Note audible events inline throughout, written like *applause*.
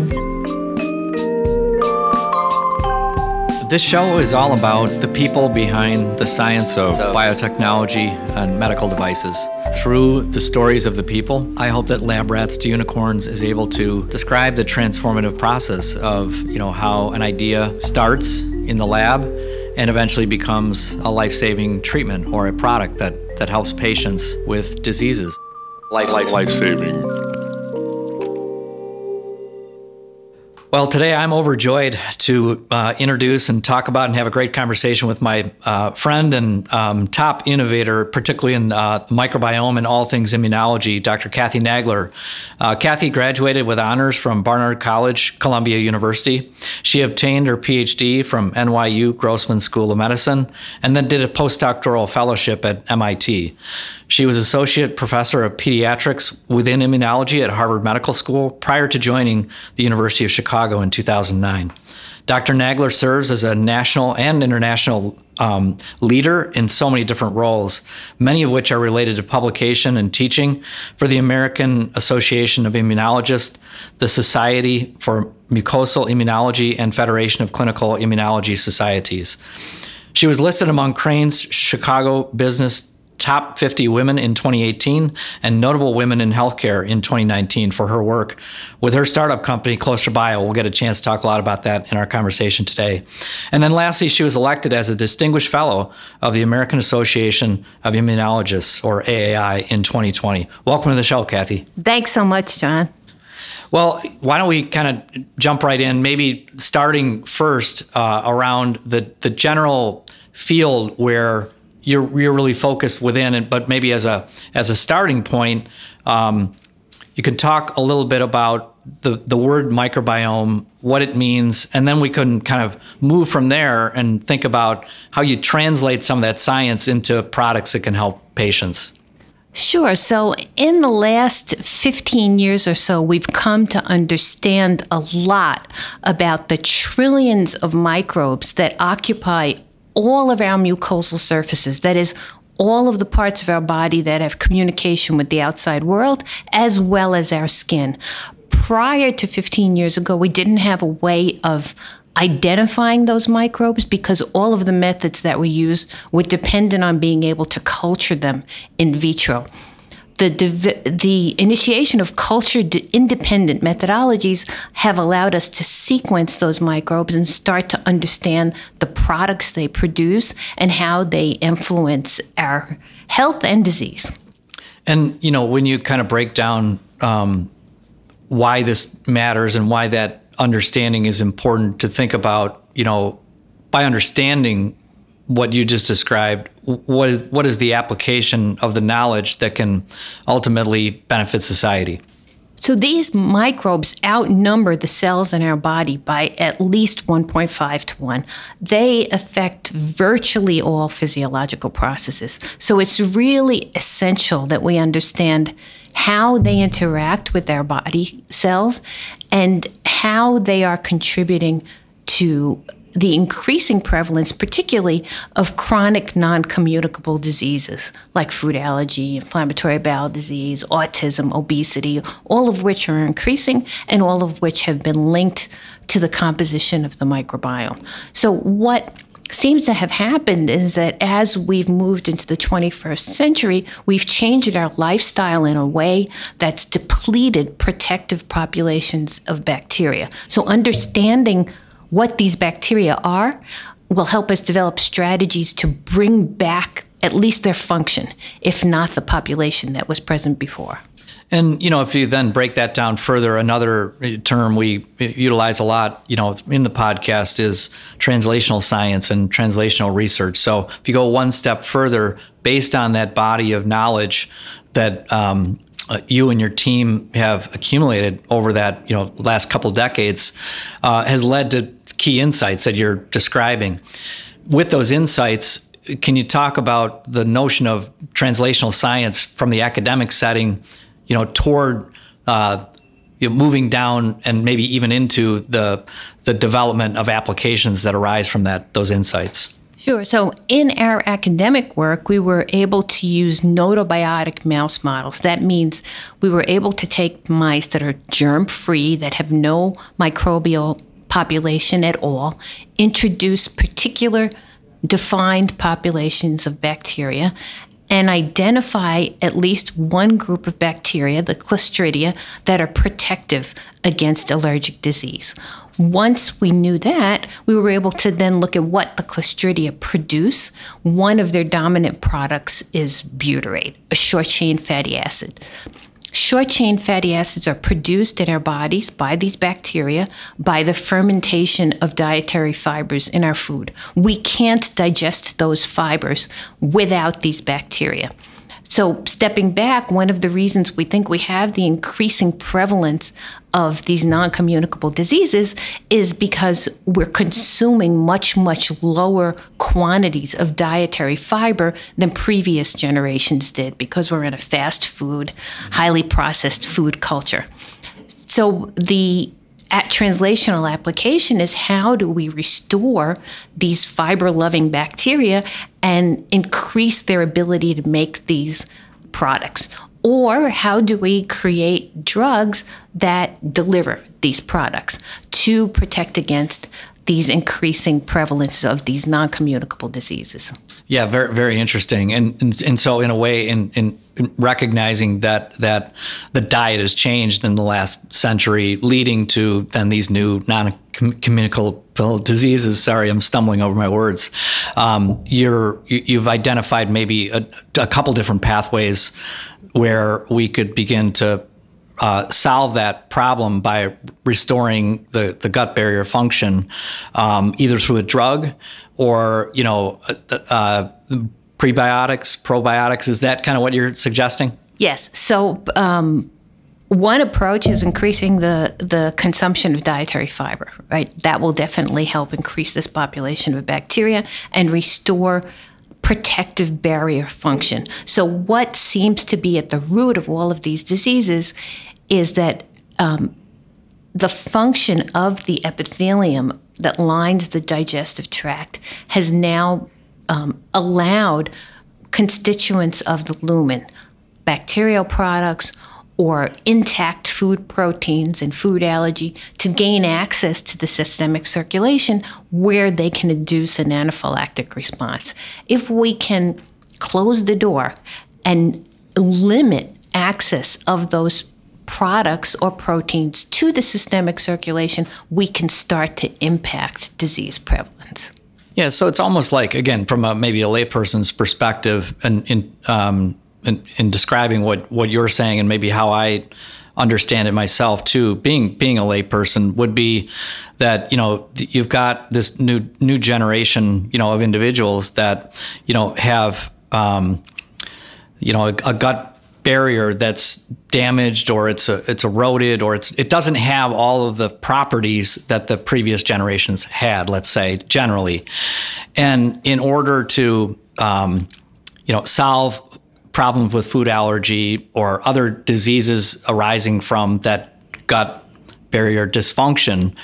Unicorns. This show is all about the people behind the science of biotechnology and medical devices. Through the stories of the people, I hope that Lab Rats to Unicorns is able to describe the transformative process of, you know, how an idea starts in the lab and eventually becomes a life-saving treatment or a product that, that helps patients with diseases. Life, life, life Well, today I'm overjoyed to uh, introduce and talk about and have a great conversation with my uh, friend and um, top innovator, particularly in uh, microbiome and all things immunology, Dr. Cathy Nagler. Uh, Cathy graduated with honors from Barnard College, Columbia University. She obtained her PhD from NYU Grossman School of Medicine and then did a postdoctoral fellowship at MIT. She was associate professor of pediatrics within immunology at Harvard Medical School prior to joining the University of Chicago in 2009. Dr. Nagler serves as a national and international um, leader in so many different roles, many of which are related to publication and teaching for the American Association of Immunologists, the Society for Mucosal Immunology, and Federation of Clinical Immunology Societies. She was listed among Crain's Chicago Business top 50 women in 2018 and notable women in healthcare in 2019 for her work with her startup company, Clostra Bio. We'll get a chance to talk a lot about that in our conversation today. And then lastly, she was elected as a distinguished fellow of the American Association of Immunologists, or AAI, in 2020. Welcome to the show, Cathy. Thanks so much, John. Well, why don't we kind of jump right in, maybe starting first uh, around the, the general field where you're you're really focused within it. But maybe as a as a starting point, um, you can talk a little bit about the the word microbiome, what it means, and then we can kind of move from there and think about how you translate some of that science into products that can help patients. Sure. So, in the last 15 years or so, we've come to understand a lot about the trillions of microbes that occupy all of our mucosal surfaces, that is, all of the parts of our body that have communication with the outside world, as well as our skin. Prior to 15 years ago, we didn't have a way of identifying those microbes because all of the methods that we use were dependent on being able to culture them in vitro the, the initiation of culture independent methodologies have allowed us to sequence those microbes and start to understand the products they produce and how they influence our health and disease. And, you know, when you kind of break down um, why this matters and why that understanding is important to think about, you know, by understanding what you just described, what is what is the application of the knowledge that can ultimately benefit society? So these microbes outnumber the cells in our body by at least 1.5 to 1. They affect virtually all physiological processes. So it's really essential that we understand how they interact with our body cells and how they are contributing to the increasing prevalence, particularly of chronic non communicable diseases like food allergy, inflammatory bowel disease, autism, obesity, all of which are increasing and all of which have been linked to the composition of the microbiome. So, what seems to have happened is that as we've moved into the 21st century, we've changed our lifestyle in a way that's depleted protective populations of bacteria. So, understanding what these bacteria are will help us develop strategies to bring back at least their function, if not the population that was present before. And you know, if you then break that down further, another term we utilize a lot, you know, in the podcast is translational science and translational research. So if you go one step further, based on that body of knowledge that um, uh, you and your team have accumulated over that you know last couple decades, uh, has led to key insights that you're describing. With those insights, can you talk about the notion of translational science from the academic setting, you know, toward uh, you know, moving down and maybe even into the the development of applications that arise from that those insights? Sure. So, in our academic work, we were able to use gnotobiotic mouse models. That means we were able to take mice that are germ free, that have no microbial population at all, introduce particular defined populations of bacteria, and identify at least one group of bacteria, the Clostridia, that are protective against allergic disease. Once we knew that, we were able to then look at what the Clostridia produce. One of their dominant products is butyrate, a short chain fatty acid. Short chain fatty acids are produced in our bodies by these bacteria by the fermentation of dietary fibers in our food. We can't digest those fibers without these bacteria. So, stepping back, one of the reasons we think we have the increasing prevalence of these non communicable diseases is because we're consuming much, much lower quantities of dietary fiber than previous generations did because we're in a fast food, highly processed food culture. So, the at translational application is how do we restore these fiber loving bacteria and increase their ability to make these products? Or how do we create drugs that deliver these products to protect against these increasing prevalence of these non-communicable diseases. Yeah, very very interesting, and and, and so in a way, in, in recognizing that that the diet has changed in the last century, leading to then these new non-communicable diseases. Sorry, I'm stumbling over my words. Um, you're you've identified maybe a, a couple different pathways where we could begin to uh, solve that problem by restoring the, the gut barrier function, um, either through a drug or you know uh, uh, prebiotics, probiotics. Is that kind of what you're suggesting? Yes. So. Um, one approach is increasing the, the consumption of dietary fiber, right? That will definitely help increase this population of bacteria and restore protective barrier function. So, what seems to be at the root of all of these diseases is that um, the function of the epithelium that lines the digestive tract has now um, allowed constituents of the lumen, bacterial products, or intact food proteins and food allergy to gain access to the systemic circulation where they can induce an anaphylactic response. If we can close the door and limit access of those products or proteins to the systemic circulation, we can start to impact disease prevalence. Yeah, so it's almost like again, from a, maybe a layperson's perspective, and in, um, in, in describing what what you're saying, and maybe how I understand it myself too. Being being a layperson would be that you know you've got this new new generation you know of individuals that you know have um, you know a, a gut barrier that's damaged or it's a, it's eroded or it's it doesn't have all of the properties that the previous generations had let's say generally and in order to um, you know solve problems with food allergy or other diseases arising from that gut barrier dysfunction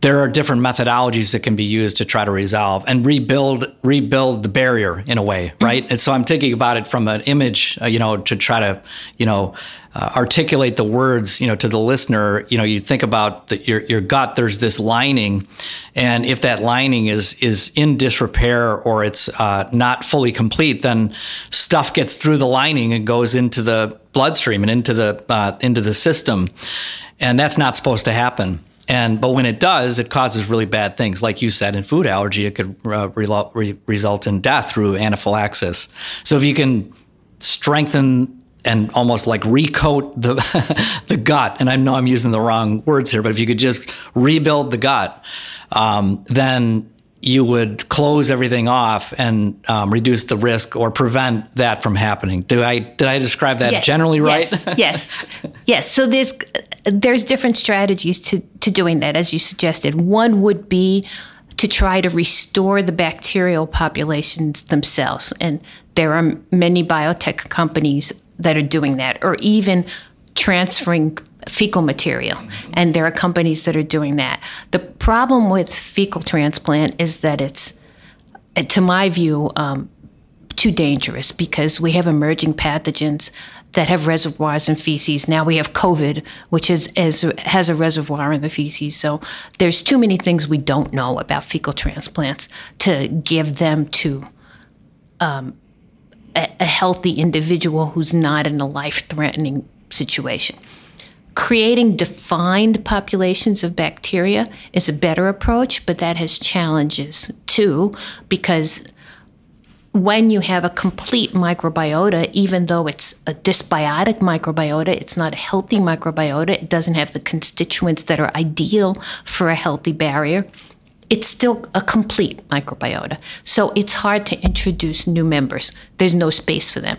there are different methodologies that can be used to try to resolve and rebuild rebuild the barrier in a way mm-hmm. right mm-hmm. and so i'm thinking about it from an image uh, you know to try to you know uh, articulate the words you know to the listener you know you think about the, your, your gut there's this lining and if that lining is is in disrepair or it's uh, not fully complete then stuff gets through the lining and goes into the bloodstream and into the uh, into the system and that's not supposed to happen and but when it does, it causes really bad things. Like you said, in food allergy, it could uh, re- result in death through anaphylaxis. So if you can strengthen and almost like recoat the *laughs* the gut, and I know I'm using the wrong words here, but if you could just rebuild the gut, um, then you would close everything off and um, reduce the risk or prevent that from happening. Do I did I describe that yes. generally right? Yes. *laughs* yes. Yes. So there's there's different strategies to to doing that, as you suggested. One would be to try to restore the bacterial populations themselves, and there are many biotech companies that are doing that, or even transferring fecal material. And there are companies that are doing that. The problem with fecal transplant is that it's to my view, um, too dangerous because we have emerging pathogens that have reservoirs in feces. Now we have COVID, which is, is, has a reservoir in the feces. So there's too many things we don't know about fecal transplants to give them to um, a, a healthy individual who's not in a life threatening situation. Creating defined populations of bacteria is a better approach, but that has challenges too, because when you have a complete microbiota, even though it's a dysbiotic microbiota, it's not a healthy microbiota, it doesn't have the constituents that are ideal for a healthy barrier, it's still a complete microbiota. So it's hard to introduce new members, there's no space for them.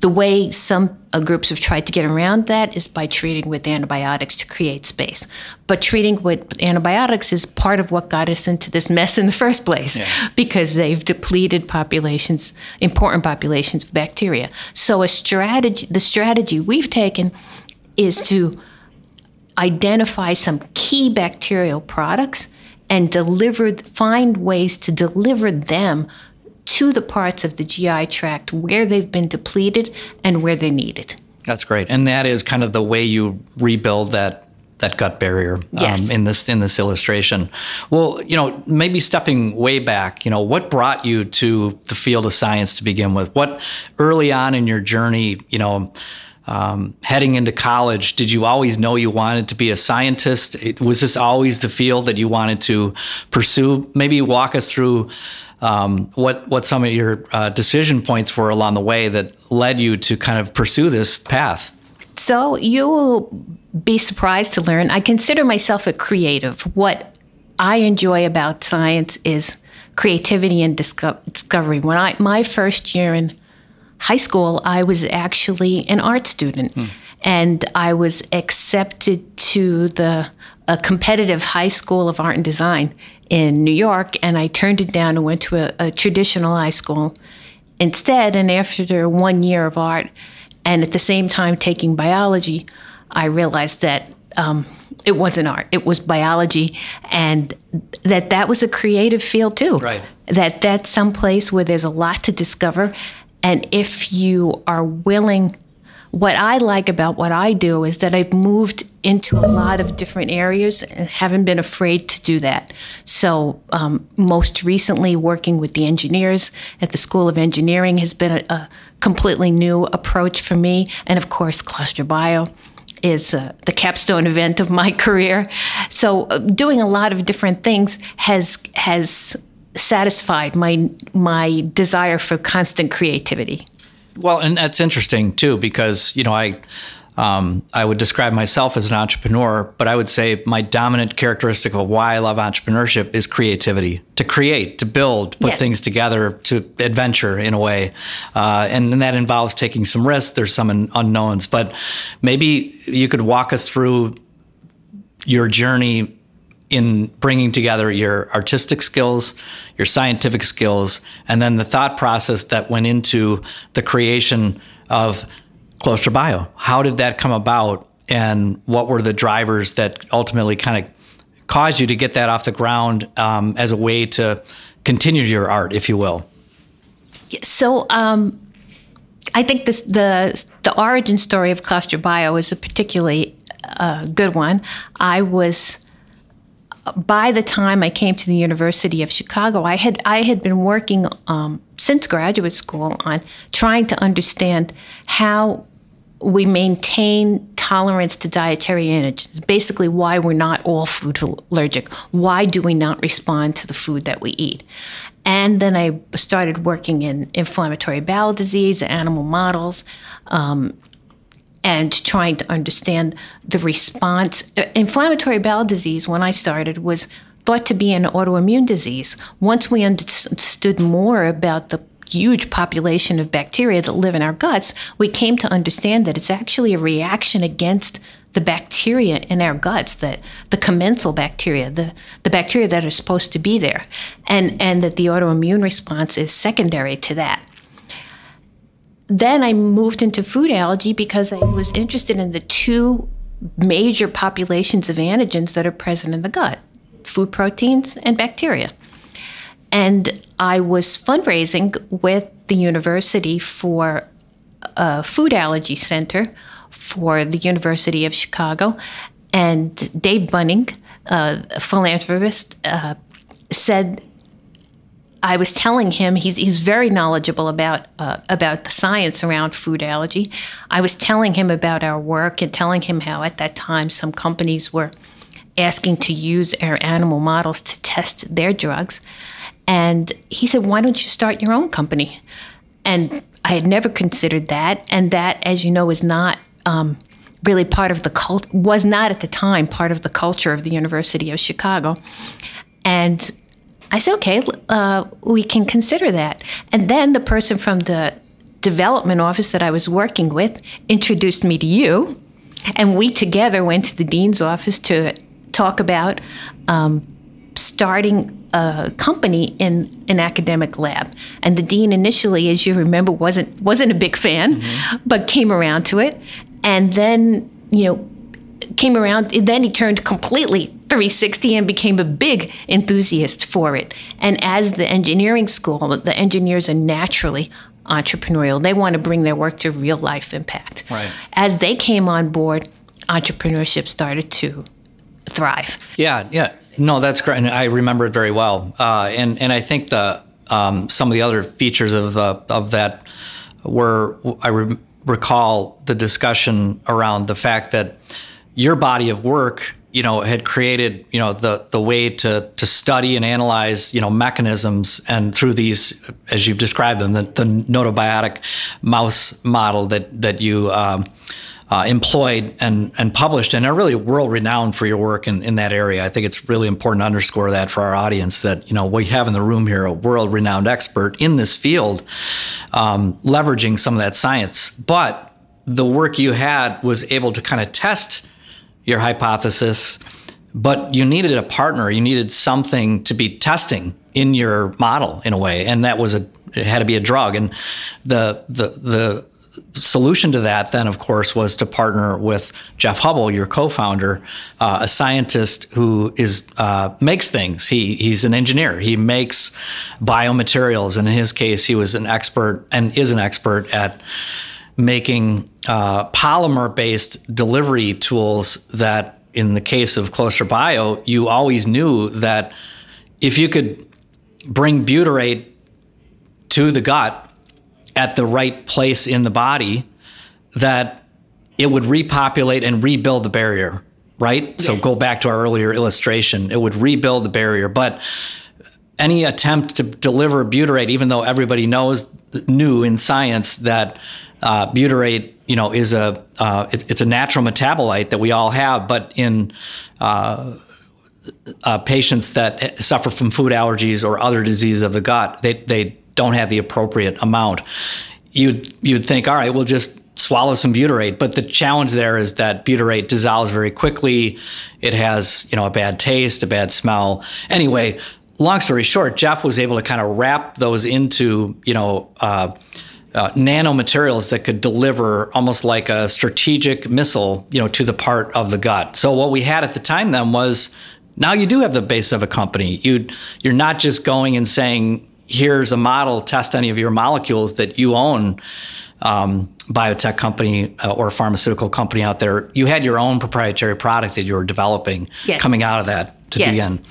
The way some uh, groups have tried to get around that is by treating with antibiotics to create space. But treating with antibiotics is part of what got us into this mess in the first place yeah. because they've depleted populations, important populations of bacteria. So a strategy, the strategy we've taken is to identify some key bacterial products and deliver find ways to deliver them to the parts of the GI tract where they've been depleted and where they're needed. That's great, and that is kind of the way you rebuild that that gut barrier um, in this in this illustration. Well, you know, maybe stepping way back, you know, what brought you to the field of science to begin with? What early on in your journey, you know, um, heading into college, did you always know you wanted to be a scientist? Was this always the field that you wanted to pursue? Maybe walk us through um, what what some of your uh, decision points were along the way that led you to kind of pursue this path. So you will be surprised to learn I consider myself a creative. What I enjoy about science is creativity and disco- discovery. When I my first year in high school, I was actually an art student, hmm. and I was accepted to the a competitive high school of art and design in New York, and I turned it down and went to a, a traditional high school instead. And after one year of art, and at the same time taking biology, I realized that um, it wasn't art; it was biology, and that that was a creative field too. Right. That that's some place where there's a lot to discover, and if you are willing what I like about what I do is that I've moved into a lot of different areas and haven't been afraid to do that. So, um, most recently, working with the engineers at the School of Engineering has been a, a completely new approach for me. And of course, Clostra Bio is uh, the capstone event of my *laughs* career. So, uh, doing a lot of different things has has satisfied my my desire for constant creativity. Well, and that's interesting too, because you know I. Um, I would describe myself as an entrepreneur, but I would say my dominant characteristic of why I love entrepreneurship is creativity. To create, to build, to put yes. things together, to adventure in a way, uh, and, and, that involves taking some risks. There's some unknowns, but maybe you could walk us through your journey in bringing together your artistic skills, your scientific skills, and then the thought process that went into the creation of Clostra Bio. How did that come about, and what were the drivers that ultimately kind of caused you to get that off the ground um, as a way to continue your art, if you will? So, um, I think this, the the origin story of Clostra Bio is a particularly uh, good one. I was by the time I came to the University of Chicago, I had I had been working um, since graduate school on trying to understand how we maintain tolerance to dietary antigens. Basically, why we're not all food allergic. Why do we not respond to the food that we eat? And then I started working in inflammatory bowel disease, animal models, um, and trying to understand the response. Uh, inflammatory bowel disease, when I started, was thought to be an autoimmune disease. Once we understood more about the huge population of bacteria that live in our guts, we came to understand that it's actually a reaction against the bacteria in our guts, that the commensal bacteria, the, the bacteria that are supposed to be there, and, and that the autoimmune response is secondary to that then I moved into food allergy because I was interested in the two major populations of antigens that are present in the gut food proteins and bacteria. And I was fundraising with the university for a food allergy center for the University of Chicago. And Dave Bunning, uh, a philanthropist, uh, said I was telling him he's he's very knowledgeable about uh, about the science around food allergy. I was telling him about our work and telling him how at that time some companies were asking to use our animal models to test their drugs. And he said, "Why don't you start your own company?" And I had never considered that, and that, as you know, is not um, really part of the cult. Was not at the time part of the culture of the University of Chicago, and I said, okay, uh, we can consider that. And then the person from the development office that I was working with introduced me to you. And we together went to the dean's office to talk about um, starting a company in an academic lab. And the dean initially, as you remember, wasn't wasn't a big fan, mm-hmm. but came around to it. And then, you know, came around. Then he turned completely 360 and became a big enthusiast for it. And as the engineering school, the engineers are naturally entrepreneurial. They want to bring their work to real life impact. Right. As they came on board, entrepreneurship started to thrive. Yeah, yeah. No, that's great. And I remember it very well. Uh, and and I think the um, some of the other features of the of that were I re- recall the discussion around the fact that your body of work you know had created you know the the way to to study and analyze you know mechanisms and through these as you've described them the, the gnotobiotic mouse model that that you um, uh, employed and and published and are really world renowned for your work in, in that area. I think it's really important to underscore that for our audience that you know we have in the room here a world renowned expert in this field, um, leveraging some of that science. But the work you had was able to kind of test your hypothesis, but you needed a partner. You needed something to be testing in your model in a way, and that was a it had to be a drug. And the the the solution to that then of course was to partner with jeff hubbell your co-founder uh, a scientist who is uh, makes things he he's an engineer he makes biomaterials and in his case he was an expert and is an expert at making uh, polymer based delivery tools that, in the case of Clostra Bio, you always knew that if you could bring butyrate to the gut at the right place in the body, that it would repopulate and rebuild the barrier, right? Yes. So go back to our earlier illustration, it would rebuild the barrier. But any attempt to deliver butyrate, even though everybody knows, knew in science that uh, butyrate, you know, is a uh, it, it's a natural metabolite that we all have, but in uh, uh, patients that suffer from food allergies or other diseases of the gut, they they don't have the appropriate amount. You'd you'd think, all right, we'll just swallow some butyrate, but the challenge there is that butyrate dissolves very quickly. It has you know a bad taste, a bad smell. Anyway, long story short, Jeff was able to kind of wrap those into you know. Uh, uh, nanomaterials that could deliver almost like a strategic missile, you know, to the part of the gut. So what we had at the time then was now you do have the base of a company. You you're not just going and saying here's a model, test any of your molecules that you own. Um, biotech company uh, or pharmaceutical company out there, you had your own proprietary product that you were developing yes. coming out of that to yes. begin.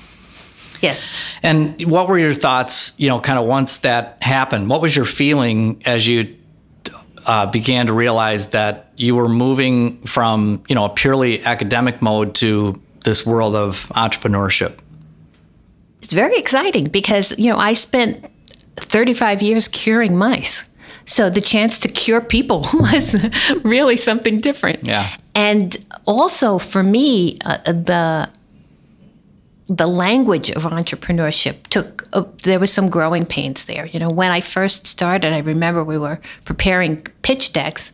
Yes. And what were your thoughts, you know, kind of once that happened? What was your feeling as you uh, began to realize that you were moving from, you know, a purely academic mode to this world of entrepreneurship? It's very exciting because, you know, I spent 35 years curing mice. So the chance to cure people *laughs* was really something different. Yeah. And also for me, uh, the the language of entrepreneurship took uh, there was some growing pains there. You know when i first started i remember we were preparing pitch decks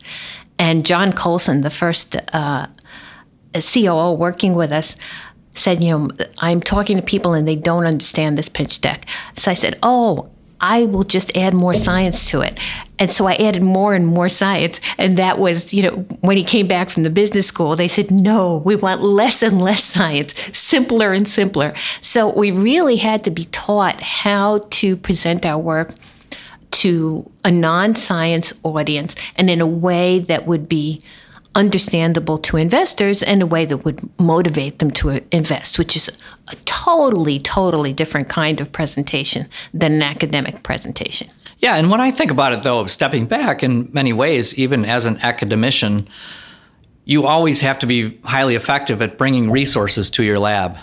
and john colson the first uh, coo working with us said you know i'm talking to people and they don't understand this pitch deck. So i said oh I will just add more science to it. And so I added more and more science. And that was, you know, when he came back from the business school, they said, no, we want less and less science, simpler and simpler. So we really had to be taught how to present our work to a non science audience and in a way that would be understandable to investors in a way that would motivate them to invest, which is a totally, totally different kind of presentation than an academic presentation. Yeah, and when I think about it, though, stepping back in many ways, even as an academician, you always have to be highly effective at bringing resources to your lab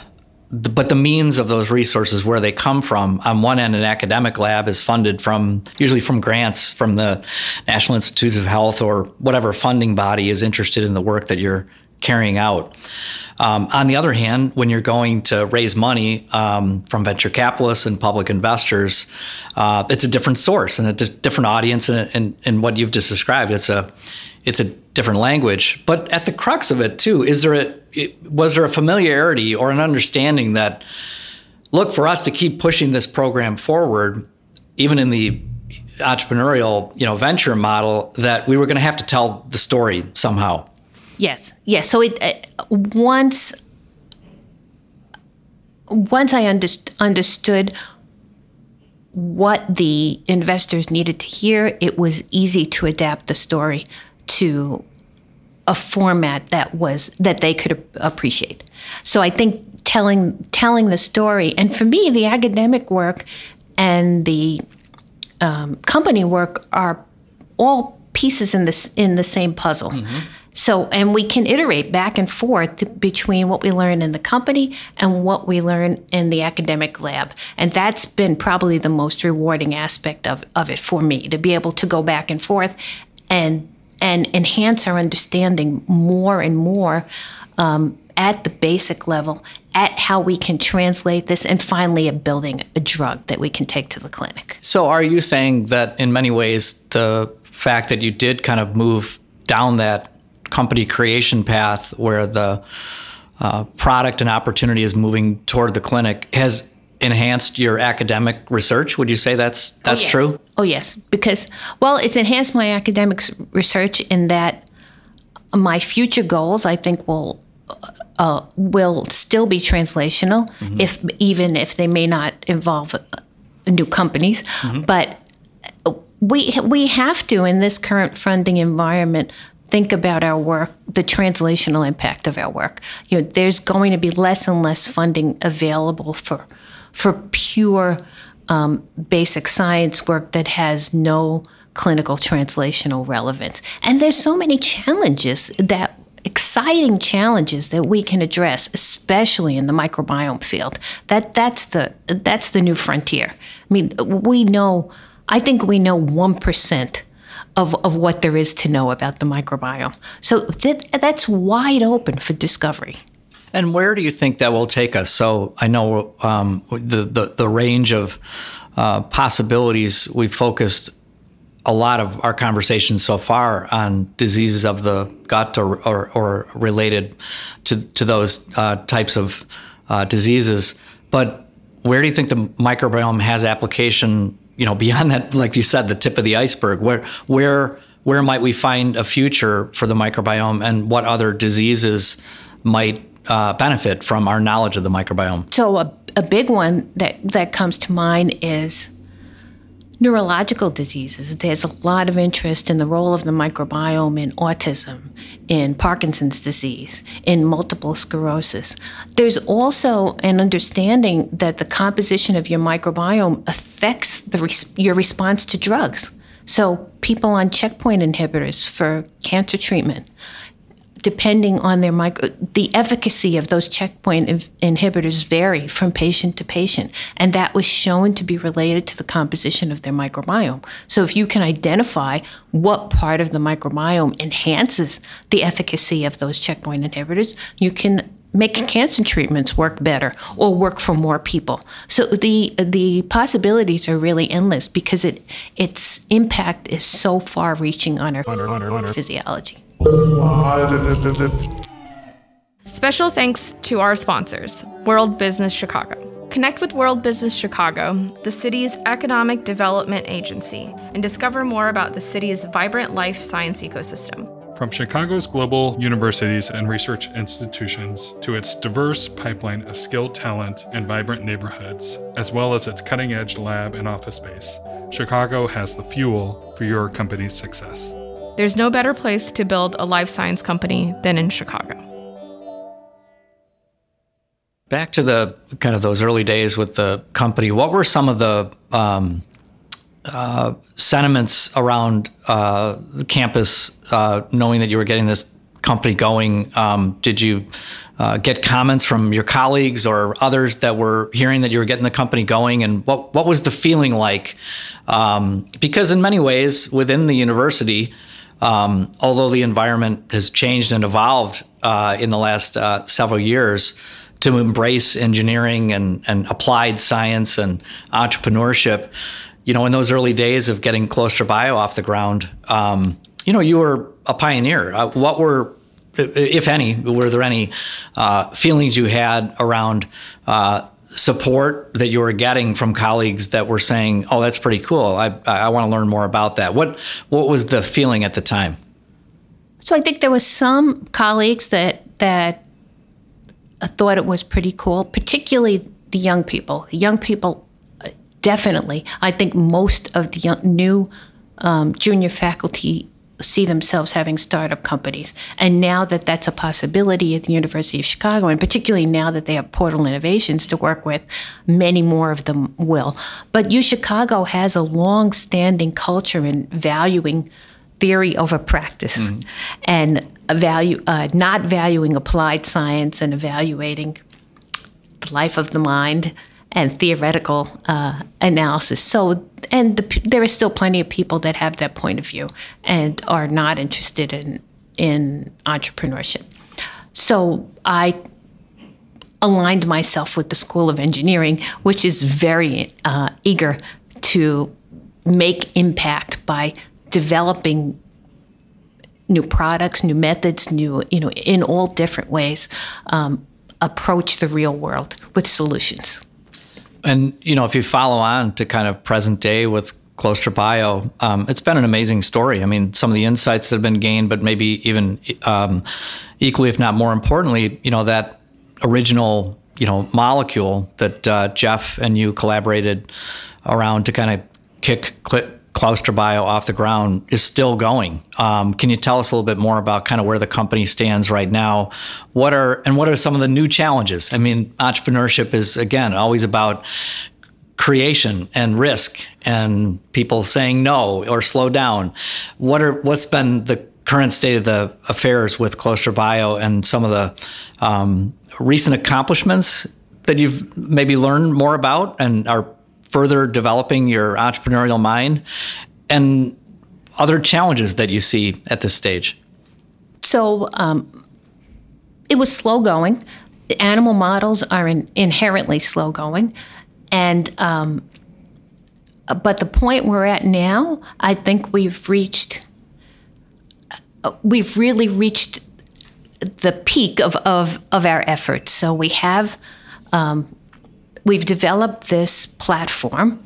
but the means of those resources where they come from on one end an academic lab is funded from usually from grants from the national institutes of health or whatever funding body is interested in the work that you're carrying out. Um, on the other hand when you're going to raise money um, from venture capitalists and public investors uh, it's a different source and a different audience and, and, and what you've just described. It's a it's a different language. But at the crux of it too is there a it, was there a familiarity or an understanding that look for us to keep pushing this program forward even in the entrepreneurial you know venture model that we were going to have to tell the story somehow? Yes. Yes. So it uh, once once i underst- understood what the investors needed to hear it was easy to adapt the story to a format that was that they could appreciate. So I think telling telling the story, and for me, the academic work and the um, company work are all pieces in this in the same puzzle. Mm-hmm. So, and we can iterate back and forth between what we learn in the company and what we learn in the academic lab. And that's been probably the most rewarding aspect of, of it for me to be able to go back and forth and and enhance our understanding more and more um, at the basic level at how we can translate this and finally at building a drug that we can take to the clinic. So, are you saying that in many ways the fact that you did kind of move down that company creation path where the uh, product and opportunity is moving toward the clinic has enhanced your academic research. Would you say that's that's oh, yes. true? Oh yes, because well, it's enhanced my academic research in that my future goals I think will uh, will still be translational, mm-hmm. if even if they may not involve uh, new companies, mm-hmm. but we we have to in this current funding environment think about our work, the translational impact of our work. You know, there's going to be less and less funding available for for pure um, basic science work that has no clinical translational relevance. And there's so many challenges that exciting challenges that we can address, especially in the microbiome field. That that's the that's the new frontier. I mean, we know. I think we know one percent of, of what there is to know about the microbiome. So that, that's wide open for discovery. And where do you think that will take us? So I know um, the, the, the range of uh, possibilities we've focused a lot of our conversations so far on diseases of the gut or, or, or related to, to those uh, types of uh, diseases. But where do you think the microbiome has application? You know, beyond that, like you said, the tip of the iceberg. Where where where might we find a future for the microbiome, and what other diseases might uh, benefit from our knowledge of the microbiome? So, a, a big one that, that comes to mind is neurological diseases. There's a lot of interest in the role of the microbiome in autism, in Parkinson's disease, in multiple sclerosis. There's also an understanding that the composition of your microbiome affects the res- your response to drugs. So, people on checkpoint inhibitors for cancer treatment, depending on their micro, the efficacy of those checkpoint inhibitors vary from patient to patient, and that was shown to be related to the composition of their microbiome. So, if you can identify what part of the microbiome enhances the efficacy of those checkpoint inhibitors, you can make cancer treatments work better or work for more people. So the the possibilities are really endless because it its impact is so far reaching on our, on our physiology. Special thanks to our sponsors, World Business Chicago. Connect with World Business Chicago, the city's economic development agency, and discover more about the city's vibrant life science ecosystem. From Chicago's global universities and research institutions to its diverse pipeline of skilled talent and vibrant neighborhoods, as well as its cutting edge lab and office space, Chicago has the fuel for your company's success. There's no better place to build a life science company than in Chicago. Back to the kind of those early days with the company, what were some of the um, uh, sentiments around uh, the campus, uh, knowing that you were getting this company going? Um, did you uh, get comments from your colleagues or others that were hearing that you were getting the company going? And what what was the feeling like? Um, because in many ways, within the university, um, although the environment has changed and evolved uh, in the last uh, several years to embrace engineering and, and applied science and entrepreneurship. You know, in those early days of getting Clostra Bio off the ground, um, you know, you were a pioneer. Uh, what were, if any, were there any uh, feelings you had around uh, support that you were getting from colleagues that were saying, "Oh, that's pretty cool. I I want to learn more about that." What what was the feeling at the time? So I think there was some colleagues that that thought it was pretty cool, particularly the young people. Young people, definitely. I think most of the young, new um, junior faculty see themselves having startup companies. And now that that's a possibility at the University of Chicago, and particularly now that they have Portal Innovations to work with, many more of them will. But U Chicago has a long standing culture in valuing theory over practice mm-hmm. and value, uh, not valuing applied science and evaluating the life of the mind and theoretical uh, analysis. So, and the, there are still plenty of people that have that point of view and are not interested in in entrepreneurship. So I aligned myself with the School of Engineering, which is very uh, eager to make impact by developing new products, new methods, new, you know, in all different ways, um, approach the real world with solutions. And, you know, if you follow on to kind of present day with Clostra Bio, um, it's been an amazing story. I mean, some of the insights that have been gained, but maybe even um, equally, if not more importantly, you know, that original, you know, molecule that uh, Jeff and you collaborated around to kind of kick Clostra Bio off the ground is still going. Um, can you tell us a little bit more about kind of where the company stands right now? What are and what are some of the new challenges? I mean, entrepreneurship is again always about creation and risk and people saying no or slow down. What are what's been the current state of the affairs with Clostra and some of the um, recent accomplishments that you've maybe learned more about and are further developing your entrepreneurial mind and other challenges that you see at this stage? So um, it was slow going. Animal models are in, inherently slow going. And um, but the point we're at now, I think we've reached, we've really reached the peak of, of, of our efforts. So we have um, we've developed this platform.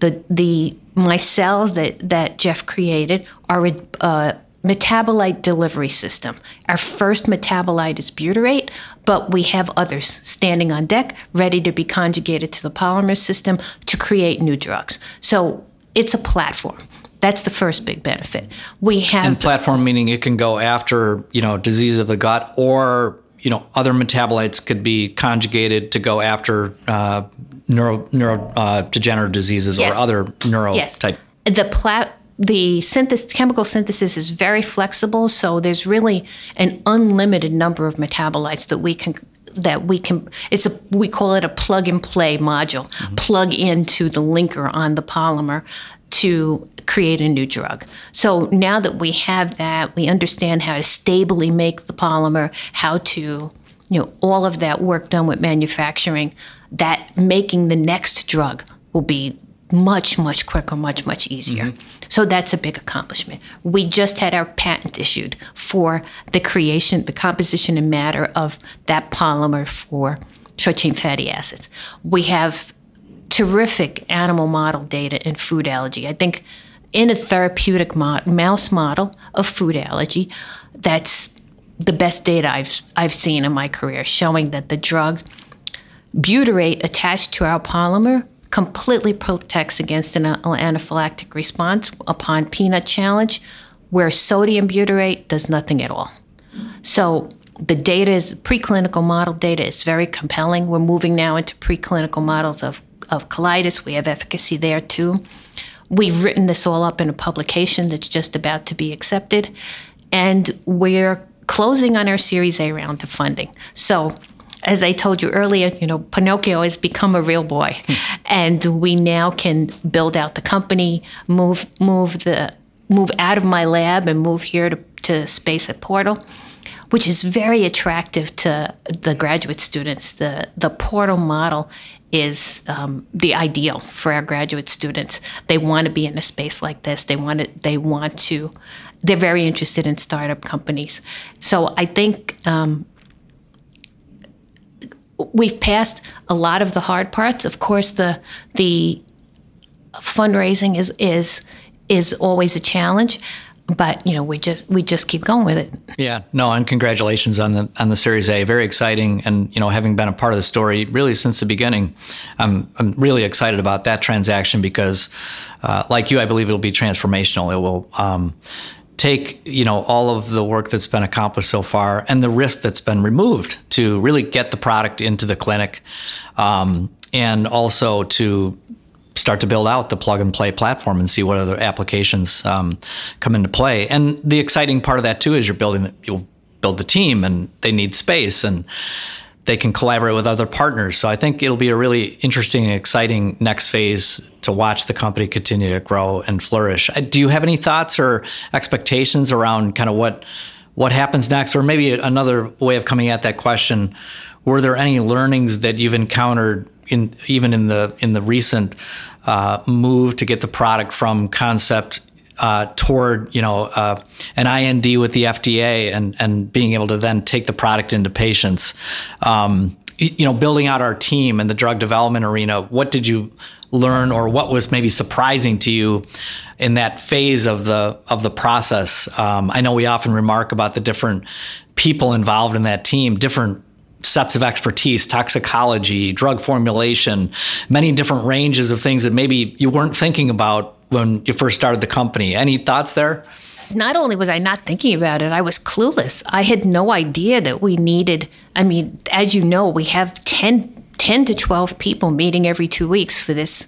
The the micelles that that Jeff created are a, a metabolite delivery system. Our first metabolite is butyrate, but we have others standing on deck, ready to be conjugated to the polymer system to create new drugs. So it's a platform. That's the first big benefit. We have and platform meaning it can go after you know disease of the gut or you know, other metabolites could be conjugated to go after uh, neuro, neuro uh, degenerative diseases yes. or other neuro yes. type. The plat the synthesis, chemical synthesis is very flexible, so there's really an unlimited number of metabolites that we can that we can it's a we call it a plug and play module mm-hmm. plug into the linker on the polymer to create a new drug. So now that we have that, we understand how to stably make the polymer, how to, you know, all of that work done with manufacturing, that making the next drug will be much, much quicker, much, much easier. Mm-hmm. So that's a big accomplishment. We just had our patent issued for the creation, the composition and matter of that polymer for short chain fatty acids. We have terrific animal model data in food allergy. I think in a therapeutic mo- mouse model of food allergy, that's the best data I've I've seen in my career, showing that the drug butyrate attached to our polymer completely protects against an uh, anaphylactic response upon peanut challenge, where sodium butyrate does nothing at all. So the data is preclinical model data is very compelling. We're moving now into preclinical models of, of colitis. We have efficacy there too. We've written this all up in a publication that's just about to be accepted, and we're closing on our Series A round of funding. So as I told you earlier, you know, Pinocchio has become a real boy, hmm. and we now can build out the company, move move the move out of my lab and move here to, to space at Portal, which is very attractive to the graduate students. The the Portal model is um, the ideal for our graduate students. They want to be in a space like this. They want to. They want to. They're very interested in startup companies. So I think um, we've passed a lot of the hard parts. Of course, the the fundraising is is is always a challenge, but you know we just we just keep going with it. Yeah, no, and congratulations on the on the Series A. Very exciting, and you know having been a part of the story really since the beginning, I'm I'm really excited about that transaction because, uh, like you, I believe it'll be transformational. It will. Um, take you know all of the work that's been accomplished so far and the risk that's been removed to really get the product into the clinic um, and also to start to build out the plug and play platform and see what other applications um, come into play and the exciting part of that too is you're building you'll build the team and they need space and they can collaborate with other partners. So I think it'll be a really interesting and exciting next phase to watch the company continue to grow and flourish. Uh, do you have any thoughts or expectations around kind of what what happens next, or maybe another way of coming at that question? Were there any learnings that you've encountered in even in the in the recent uh, move to get the product from concept uh, toward you know uh, an IND with the FDA and and being able to then take the product into patients. Um, you know, building out our team in the drug development arena. What did you learn, or what was maybe surprising to you in that phase of the of the process? Um, I know we often remark about the different people involved in that team, different sets of expertise, toxicology, drug formulation, many different ranges of things that maybe you weren't thinking about when you first started the company. Any thoughts there? Not only was I not thinking about it, I was clueless. I had no idea that we needed, I mean, as you know, we have 10, 10 to 12 people meeting every two weeks for this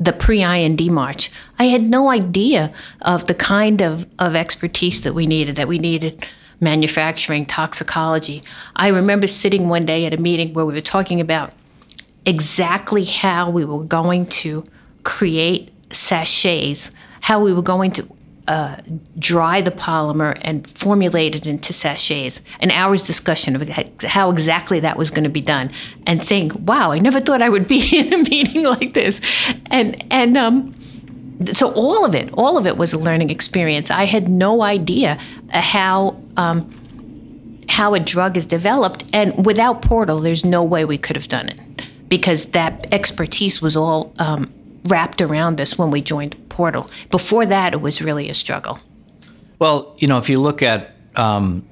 the pre-IND march. I had no idea of the kind of, of expertise that we needed, that we needed manufacturing, toxicology. I remember sitting one day at a meeting where we were talking about exactly how we were going to create sachets, how we were going to uh, dry the polymer and formulate it into sachets. An hour's discussion of how exactly that was going to be done, and think, "Wow, I never thought I would be *laughs* in a meeting like this." And and um, so all of it, all of it was a learning experience. I had no idea how. Um, how a drug is developed, and without Portal, there's no way we could have done it because that expertise was all um, wrapped around us when we joined Portal. Before that, it was really a struggle. Well, you know, if you look at um,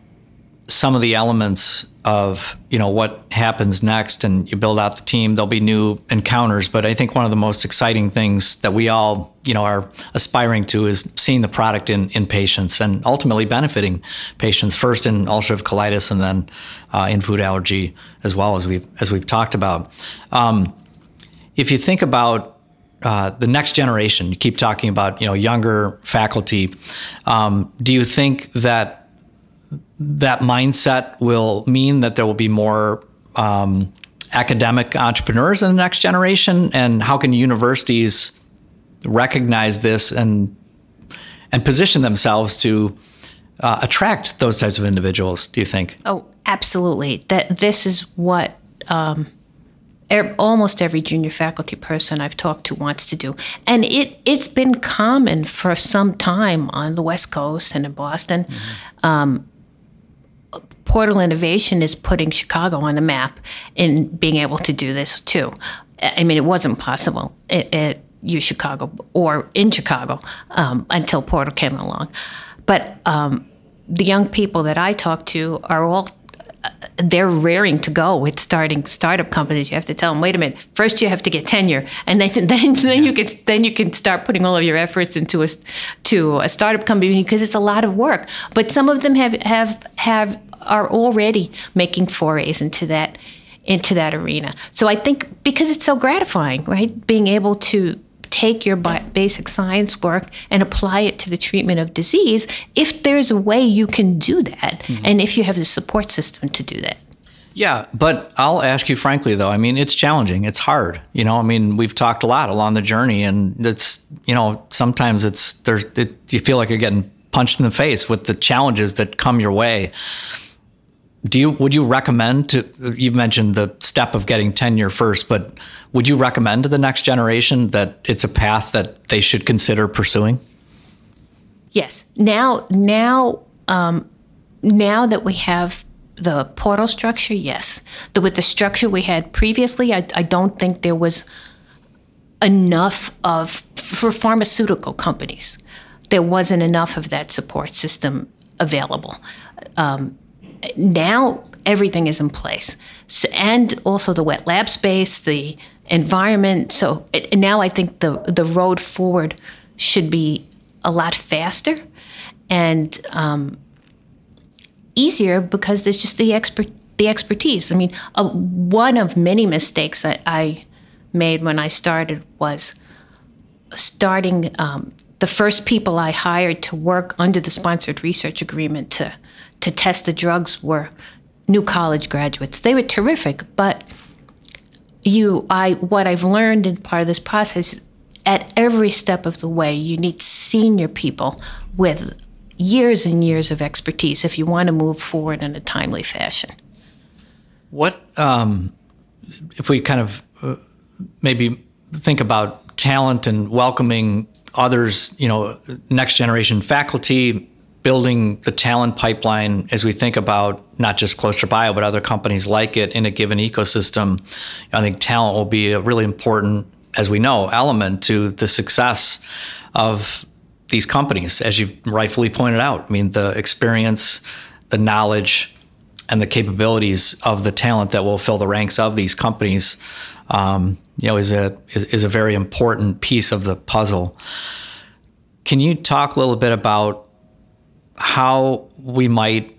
some of the elements of you know what happens next, and you build out the team, there'll be new encounters. But I think one of the most exciting things that we all you know are aspiring to is seeing the product in in patients and ultimately benefiting patients first in ulcerative colitis and then uh, in food allergy as well as we've as we've talked about. Um, if you think about uh, the next generation. You keep talking about you know younger faculty. Um, do you think that that mindset will mean that there will be more um, academic entrepreneurs in the next generation? And how can universities recognize this and and position themselves to uh, attract those types of individuals? Do you think? Oh, absolutely. That this is what. Um, almost every junior faculty person I've talked to wants to do. And it, it's been common for some time on the West Coast and in Boston. Mm-hmm. Um, Portal Innovation is putting Chicago on the map in being able to do this too. I mean, it wasn't possible at, U Chicago or in Chicago um, until Portal came along. But um, the young people that I talk to are all they're raring to go with starting startup companies. You have to tell them, wait a minute, first you have to get tenure, and then *laughs* then then you can then you can start putting all of your efforts into a to a startup company because it's a lot of work. But some of them have have have are already making forays into that into that arena. So I think because it's so gratifying, right, being able to take your basic science work and apply it to the treatment of disease if there's a way you can do that mm-hmm. and if you have the support system to do that. Yeah, but I'll ask you frankly though. I mean, it's challenging. It's hard. You know, I mean, we've talked a lot along the journey, and it's you know sometimes it's there's it, you feel like you're getting punched in the face with the challenges that come your way do you would you recommend to you mentioned the step of getting tenure first but would you recommend to the next generation that it's a path that they should consider pursuing? Yes. Now now um, now that we have the portal structure yes. The, with the structure we had previously I, I don't think there was enough of for pharmaceutical companies there wasn't enough of that support system available. Um, now everything is in place, so, and also the wet lab space, the environment. So it, now I think the the road forward should be a lot faster and um, easier because there's just the expert the expertise. I mean, uh, one of many mistakes that I made when I started was starting. Um, the first people I hired to work under the sponsored research agreement to to test the drugs were new college graduates. They were terrific, but you I what I've learned in part of this process at every step of the way you need senior people with years and years of expertise if you want to move forward in a timely fashion. What um, if we kind of uh, maybe think about talent and welcoming others, you know, next generation faculty, building the talent pipeline as we think about not just ClostraBio, but other companies like it in a given ecosystem. I think talent will be a really important, as we know, element to the success of these companies, as you've rightfully pointed out. I mean, the experience, the knowledge, and the capabilities of the talent that will fill the ranks of these companies, um, you know, is a is, is a very important piece of the puzzle. Can you talk a little bit about how we might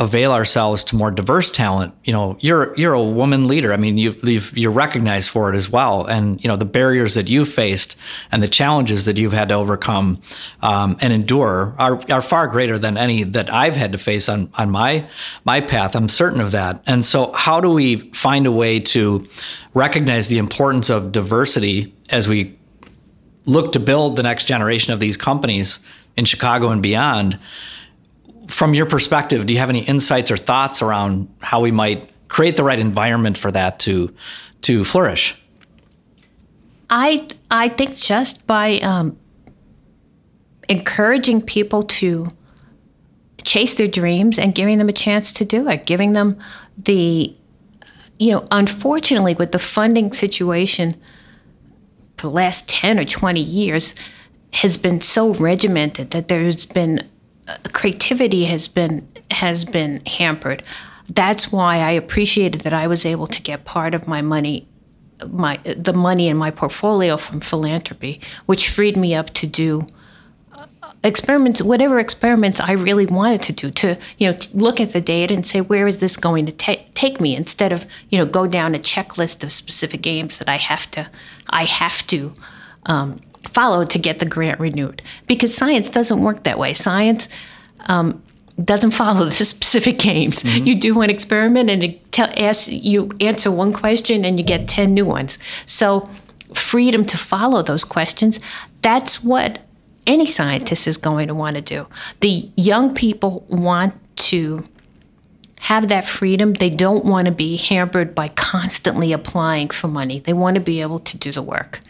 avail ourselves to more diverse talent. You know, you're you're a woman leader. I mean, you you're recognized for it as well, and you know the barriers that you've faced and the challenges that you've had to overcome um, and endure are are far greater than any that I've had to face on on my my path. I'm certain of that. And so, how do we find a way to recognize the importance of diversity as we look to build the next generation of these companies in Chicago and beyond. From your perspective, do you have any insights or thoughts around how we might create the right environment for that to to flourish? I I think just by um, encouraging people to chase their dreams and giving them a chance to do it, giving them the you know, unfortunately, with the funding situation for the last 10 or 20 years, has been so regimented that there's been uh, creativity has been has been hampered. That's why I appreciated that I was able to get part of my money my the money in my portfolio from philanthropy, which freed me up to do uh, experiments whatever experiments I really wanted to do to you know look at the data and say where is this going to ta- take me instead of you know go down a checklist of specific games that I have to I have to um, follow to get the grant renewed because science doesn't work that way. Science um, doesn't follow *laughs* the specific games. Mm-hmm. You do one experiment and it tell, ask, you answer one question and you get 10 new ones. So, freedom to follow those questions, that's what any scientist is going to want to do. The young people want to have that freedom. They don't want to be hampered by constantly applying for money. They want to be able to do the work.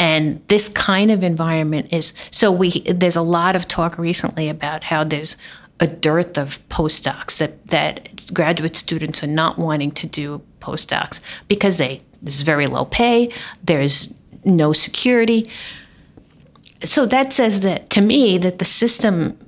And this kind of environment is so we there's a lot of talk recently about how there's a dearth of postdocs that that graduate students are not wanting to do postdocs because they there's very low pay, there's no security. So that says that to me that the system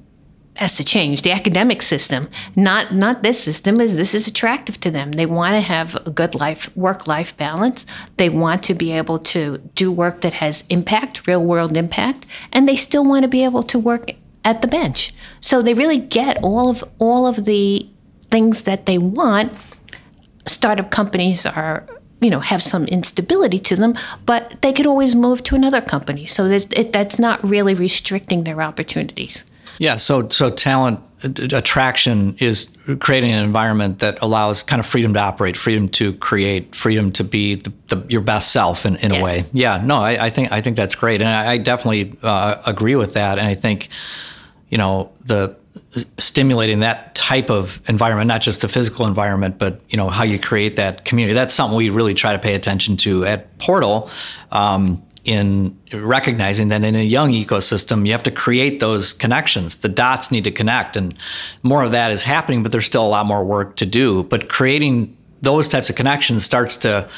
has to change. The academic system, not not this system, is this is attractive to them. They want to have a good life work life balance. They want to be able to do work that has impact, real world impact, and they still want to be able to work at the bench. So they really get all of all of the things that they want. Startup companies are you know have some instability to them, but they could always move to another company. So it, that's not really restricting their opportunities. Yeah, so so talent attraction is creating an environment that allows kind of freedom to operate, freedom to create, freedom to be the, the, your best self in, in yes. a way. Yeah, no, I, I, think I think that's great, and I, I definitely uh, agree with that. And I think, you know, the stimulating that type of environment, not just the physical environment, but you know how you create that community. That's something we really try to pay attention to at Portal. Um, in recognizing that in a young ecosystem, you have to create those connections. The dots need to connect, and more of that is happening, but there's still a lot more work to do. But creating those types of connections starts to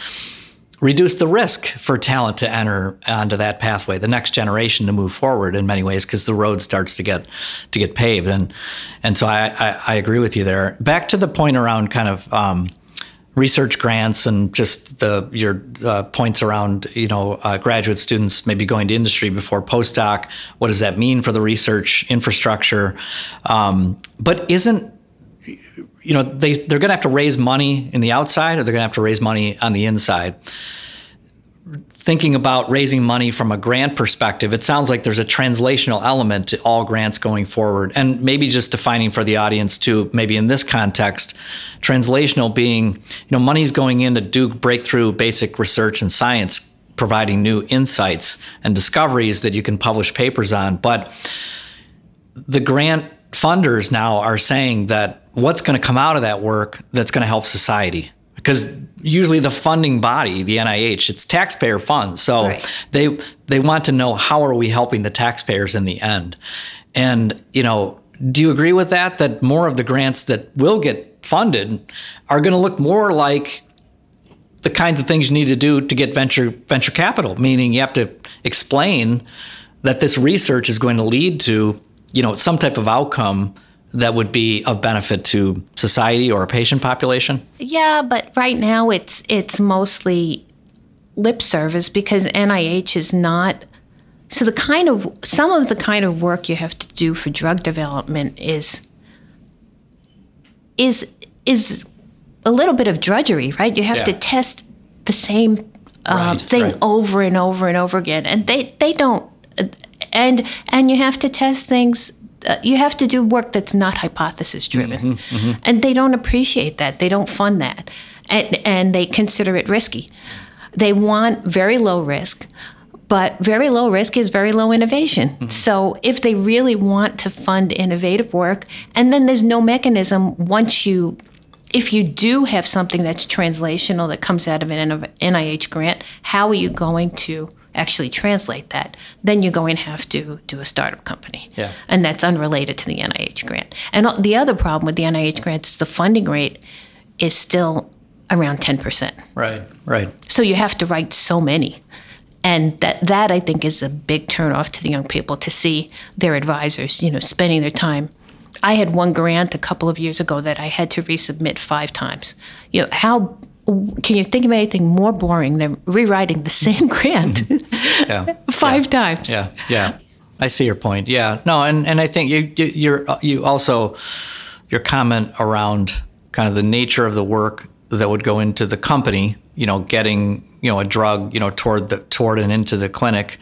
reduce the risk for talent to enter onto that pathway, the next generation to move forward in many ways, because the road starts to get to get paved. And and so I, I, I agree with you there. Back to the point around kind of um, research grants and just the your uh, points around you know uh, graduate students maybe going to industry before postdoc. What does that mean for the research infrastructure? Um, but isn't you know they they're going to have to raise money in the outside or they're going to have to raise money on the inside thinking about raising money from a grant perspective, it sounds like there's a translational element to all grants going forward. And maybe just defining for the audience too, maybe in this context, translational being, you know, money's going in to do breakthrough basic research and science, providing new insights and discoveries that you can publish papers on. But the grant funders now are saying that what's going to come out of that work that's going to help society because usually the funding body, the NIH, it's taxpayer funds. So right. they they want to know how are we helping the taxpayers in the end. And you know, do you agree with that? That more of the grants that will get funded are going to look more like the kinds of things you need to do to get venture venture capital. Meaning you have to explain that this research is going to lead to you know some type of outcome that would be of benefit to society or a patient population? Yeah, but right now it's it's mostly lip service because NIH is not so the kind of some of the kind of work you have to do for drug development is is is a little bit of drudgery, right? You have yeah. to test the same uh, right, thing right. over and over and over again, and they they don't and and you have to test things uh, you have to do work that's not hypothesis driven. Mm-hmm, mm-hmm. And they don't appreciate that. They don't fund that. And, and they consider it risky. They want very low risk, but very low risk is very low innovation. Mm-hmm. So if they really want to fund innovative work, and then there's no mechanism once you if you do have something that's translational that comes out of an NIH grant, how are you going to actually translate that, then you're going to have to do a startup company. Yeah. And that's unrelated to the NIH grant. And the other problem with the NIH grant is the funding rate is still around 10%. Right, right. So you have to write so many. And that, that I think is a big turnoff to the young people to see their advisors, you know, spending their time I had one grant a couple of years ago that I had to resubmit five times. You know, how can you think of anything more boring than rewriting the same grant *laughs* *laughs* yeah. five yeah. times? Yeah, yeah. I see your point. Yeah, no, and, and I think you you're you also your comment around kind of the nature of the work that would go into the company. You know, getting you know a drug you know toward the toward and into the clinic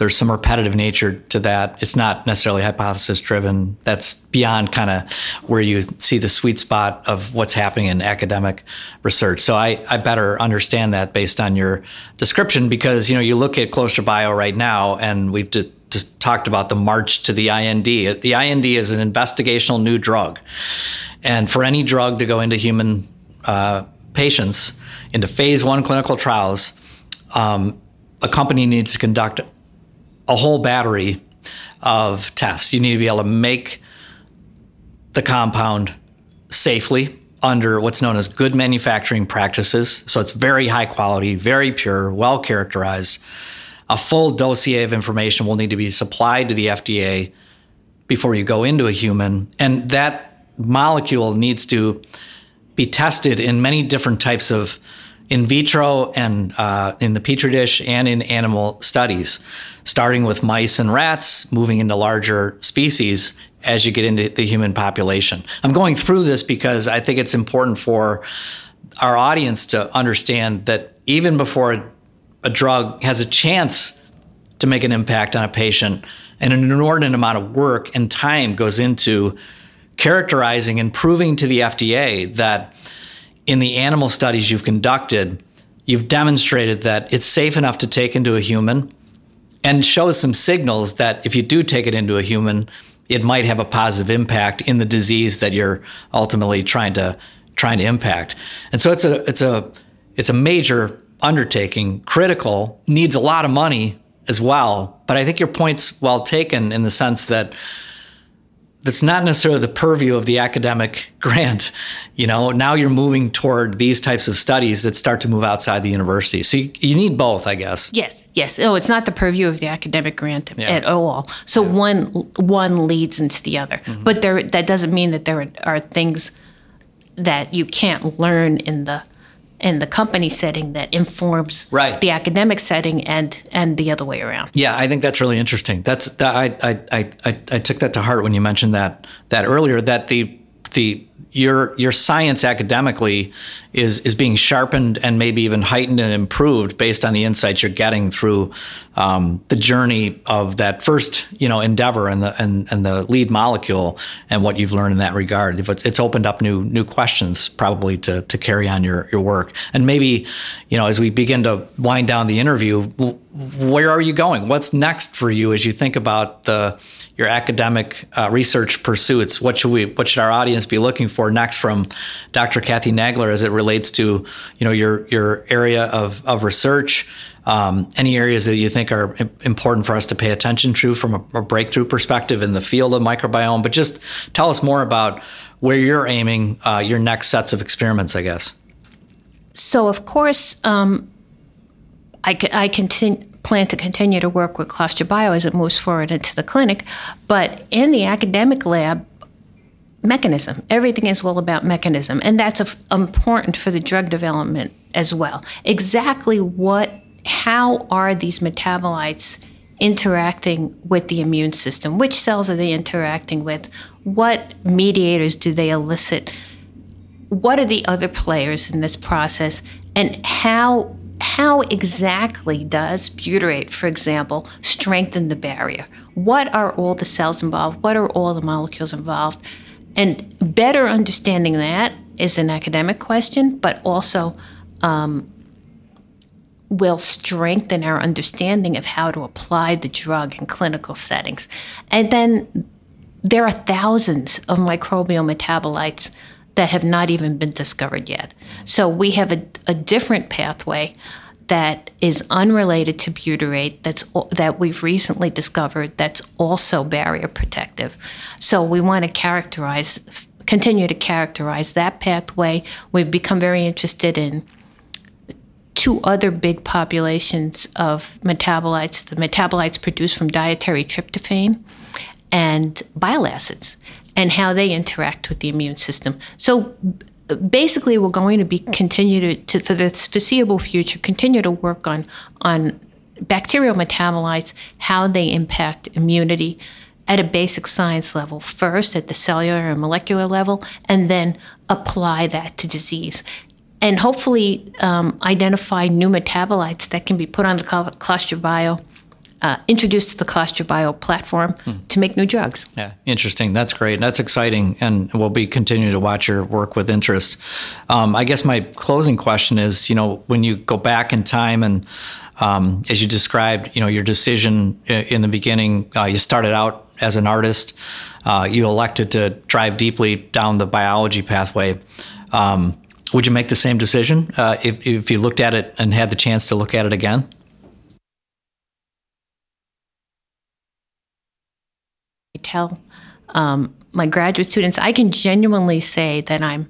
there's some repetitive nature to that. It's not necessarily hypothesis driven. That's beyond kind of where you see the sweet spot of what's happening in academic research. So I, I better understand that based on your description because you know you look at ClostraBio right now, and we've just, just talked about the march to the IND. The IND is an investigational new drug, and for any drug to go into human uh, patients into phase one clinical trials. Um, a company needs to conduct a whole battery of tests. You need to be able to make the compound safely under what's known as good manufacturing practices. So it's very high quality, very pure, well characterized. A full dossier of information will need to be supplied to the FDA before you go into a human. And that molecule needs to be tested in many different types of in vitro and uh, in the petri dish and in animal studies, starting with mice and rats, moving into larger species as you get into the human population. I'm going through this because I think it's important for our audience to understand that even before a, a drug has a chance to make an impact on a patient, and an inordinate amount of work and time goes into characterizing and proving to the FDA that in the animal studies you've conducted, you've demonstrated that it's safe enough to take into a human and shows some signals that if you do take it into a human, it might have a positive impact in the disease that you're ultimately trying to trying to impact. And so it's a it's a it's a major undertaking, critical, needs a lot of money as well. But I think your point's well taken in the sense that that's not necessarily the purview of the academic *laughs* grant. You know, now you're moving toward these types of studies that start to move outside the university. So you, you need both, I guess. Yes, yes. Oh, it's not the purview of the academic grant yeah. at all. So yeah. one one leads into the other. Mm-hmm. But there that doesn't mean that there are things that you can't learn in the in the company setting that informs right. the academic setting and and the other way around. Yeah, I think that's really interesting. That's that I I, I, I took that to heart when you mentioned that that earlier that the the your your science academically is is being sharpened and maybe even heightened and improved based on the insights you're getting through um, the journey of that first you know endeavor and the and, and the lead molecule and what you've learned in that regard. It's, it's opened up new new questions probably to to carry on your your work and maybe you know as we begin to wind down the interview, where are you going? What's next for you as you think about the your academic uh, research pursuits. What should we? What should our audience be looking for next from Dr. Cathy Nagler as it relates to you know your your area of of research? Um, any areas that you think are important for us to pay attention to from a, a, breakthrough perspective in the field of microbiome, but just tell us more about where you're aiming uh, your next sets of experiments, I guess. So, of course, um, I, I continue plan to continue to work with ClostraBio as it moves forward into the clinic. But in the academic lab, mechanism. Everything is all about mechanism, and that's important for the drug development as well. Exactly what, how are these metabolites interacting with the immune system? Which cells are they interacting with? What mediators do they elicit? What are the other players in this process? And how how exactly does butyrate, for example, strengthen the barrier? What are all the cells involved? What are all the molecules involved? And better understanding that is an academic question, but also um, will strengthen our understanding of how to apply the drug in clinical settings. And then there are thousands of microbial metabolites that have not even been discovered yet. So we have a, a different pathway that is unrelated to butyrate that's that we've recently discovered that's also barrier protective. So we want to characterize continue to characterize that pathway. We've become very interested in two other big populations of metabolites, the metabolites produced from dietary tryptophan and bile acids and how they interact with the immune system. So basically, we're going to be continue to, to, for the foreseeable future continue to work on on bacterial metabolites, how they impact immunity at a basic science level first at the cellular and molecular level, and then apply that to disease. And hopefully um, identify new metabolites that can be put on the ClostraBio uh, introduced to the ClostraBio platform hmm. to make new drugs. Yeah, interesting. That's great. That's exciting, and we'll be continuing to watch your work with interest. Um, I guess my closing question is, you know, when you go back in time and um, as you described, you know, your decision in the beginning, uh, you started out as an artist. Uh, you elected to drive deeply down the biology pathway. Um, would you make the same decision uh, if, if you looked at it and had the chance to look at it again? Tell um, my graduate students, I can genuinely say that I'm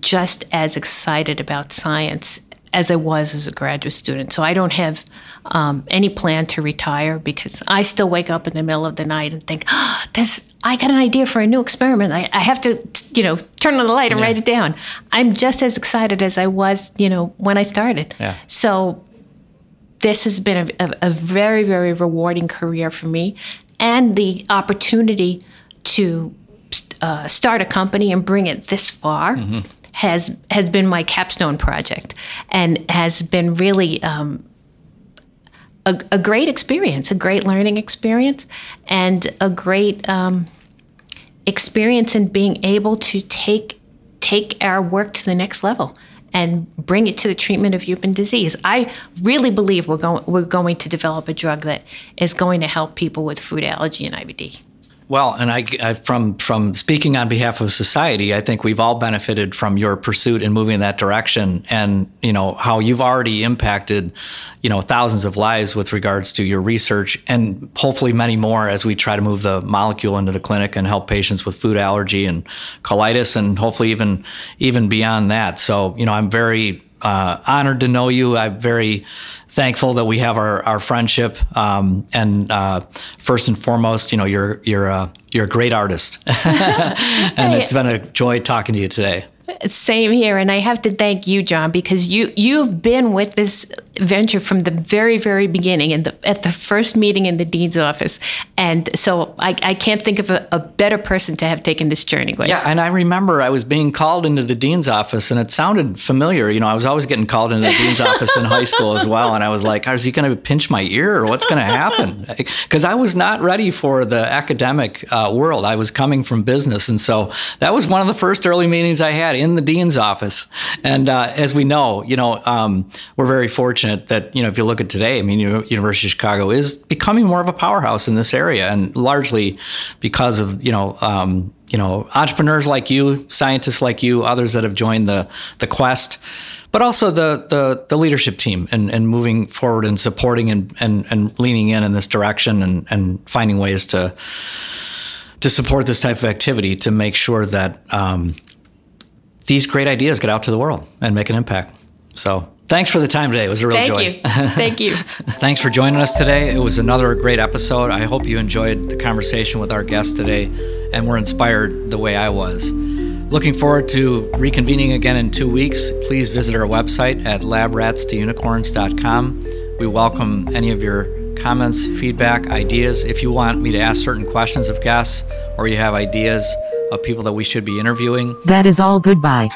just as excited about science as I was as a graduate student. So I don't have um, any plan to retire because I still wake up in the middle of the night and think, oh, this, I got an idea for a new experiment. I, I have to, you know, turn on the light and yeah. write it down. I'm just as excited as I was, you know, when I started. Yeah. So this has been a, a, a very, very rewarding career for me and the opportunity to uh, start a company and bring it this far. Mm-hmm has has been my capstone project and has been really um, a, a, great experience, a great learning experience, and a great um, experience in being able to take take our work to the next level and bring it to the treatment of human disease. I really believe we're going we're going to develop a drug that is going to help people with food allergy and IBD. Well, and I, I, from from speaking on behalf of society, I think we've all benefited from your pursuit in moving in that direction, and you know how you've already impacted, you know, thousands of lives with regards to your research, and hopefully many more as we try to move the molecule into the clinic and help patients with food allergy and colitis, and hopefully even even beyond that. So, you know, I'm very uh, honored to know you. I'm very thankful that we have our, our friendship. Um, and uh, first and foremost, you know, you're you're a, you're a great artist, *laughs* and it's been a joy talking to you today. Same here, and I have to thank you, John, because you you've been with this venture from the very very beginning, and at the first meeting in the dean's office, and so I, I can't think of a, a, better person to have taken this journey with. Yeah, and I remember I was being called into the dean's office, and it sounded familiar. You know, I was always getting called into the dean's office in high school as well, and I was like, "Is he going to pinch my ear, or what's going to happen?" Because I was not ready for the academic uh, world. I was coming from business, and so that was one of the first early meetings I had in the dean's office. And uh, as we know, you know, um, we're very fortunate that you know if you look at today, I mean, University of Chicago is becoming more of a powerhouse in this area, and largely because of you know. Um, you know, entrepreneurs like you, scientists like you, others that have joined the the quest, but also the the, the leadership team and, and moving forward and supporting and, and, and leaning in in this direction and, and finding ways to to support this type of activity to make sure that um, these great ideas get out to the world and make an impact. So thanks for the time today. It was a real Thank joy. You. Thank you. *laughs* thanks for joining us today. It was another great episode. I hope you enjoyed the conversation with our guest today and were inspired the way I was. Looking forward to reconvening again in two weeks. Please visit our website at labratstounicorns.com. We welcome any of your comments, feedback, ideas. If you want me to ask certain questions of guests or you have ideas, of people that we should be interviewing. That is all goodbye.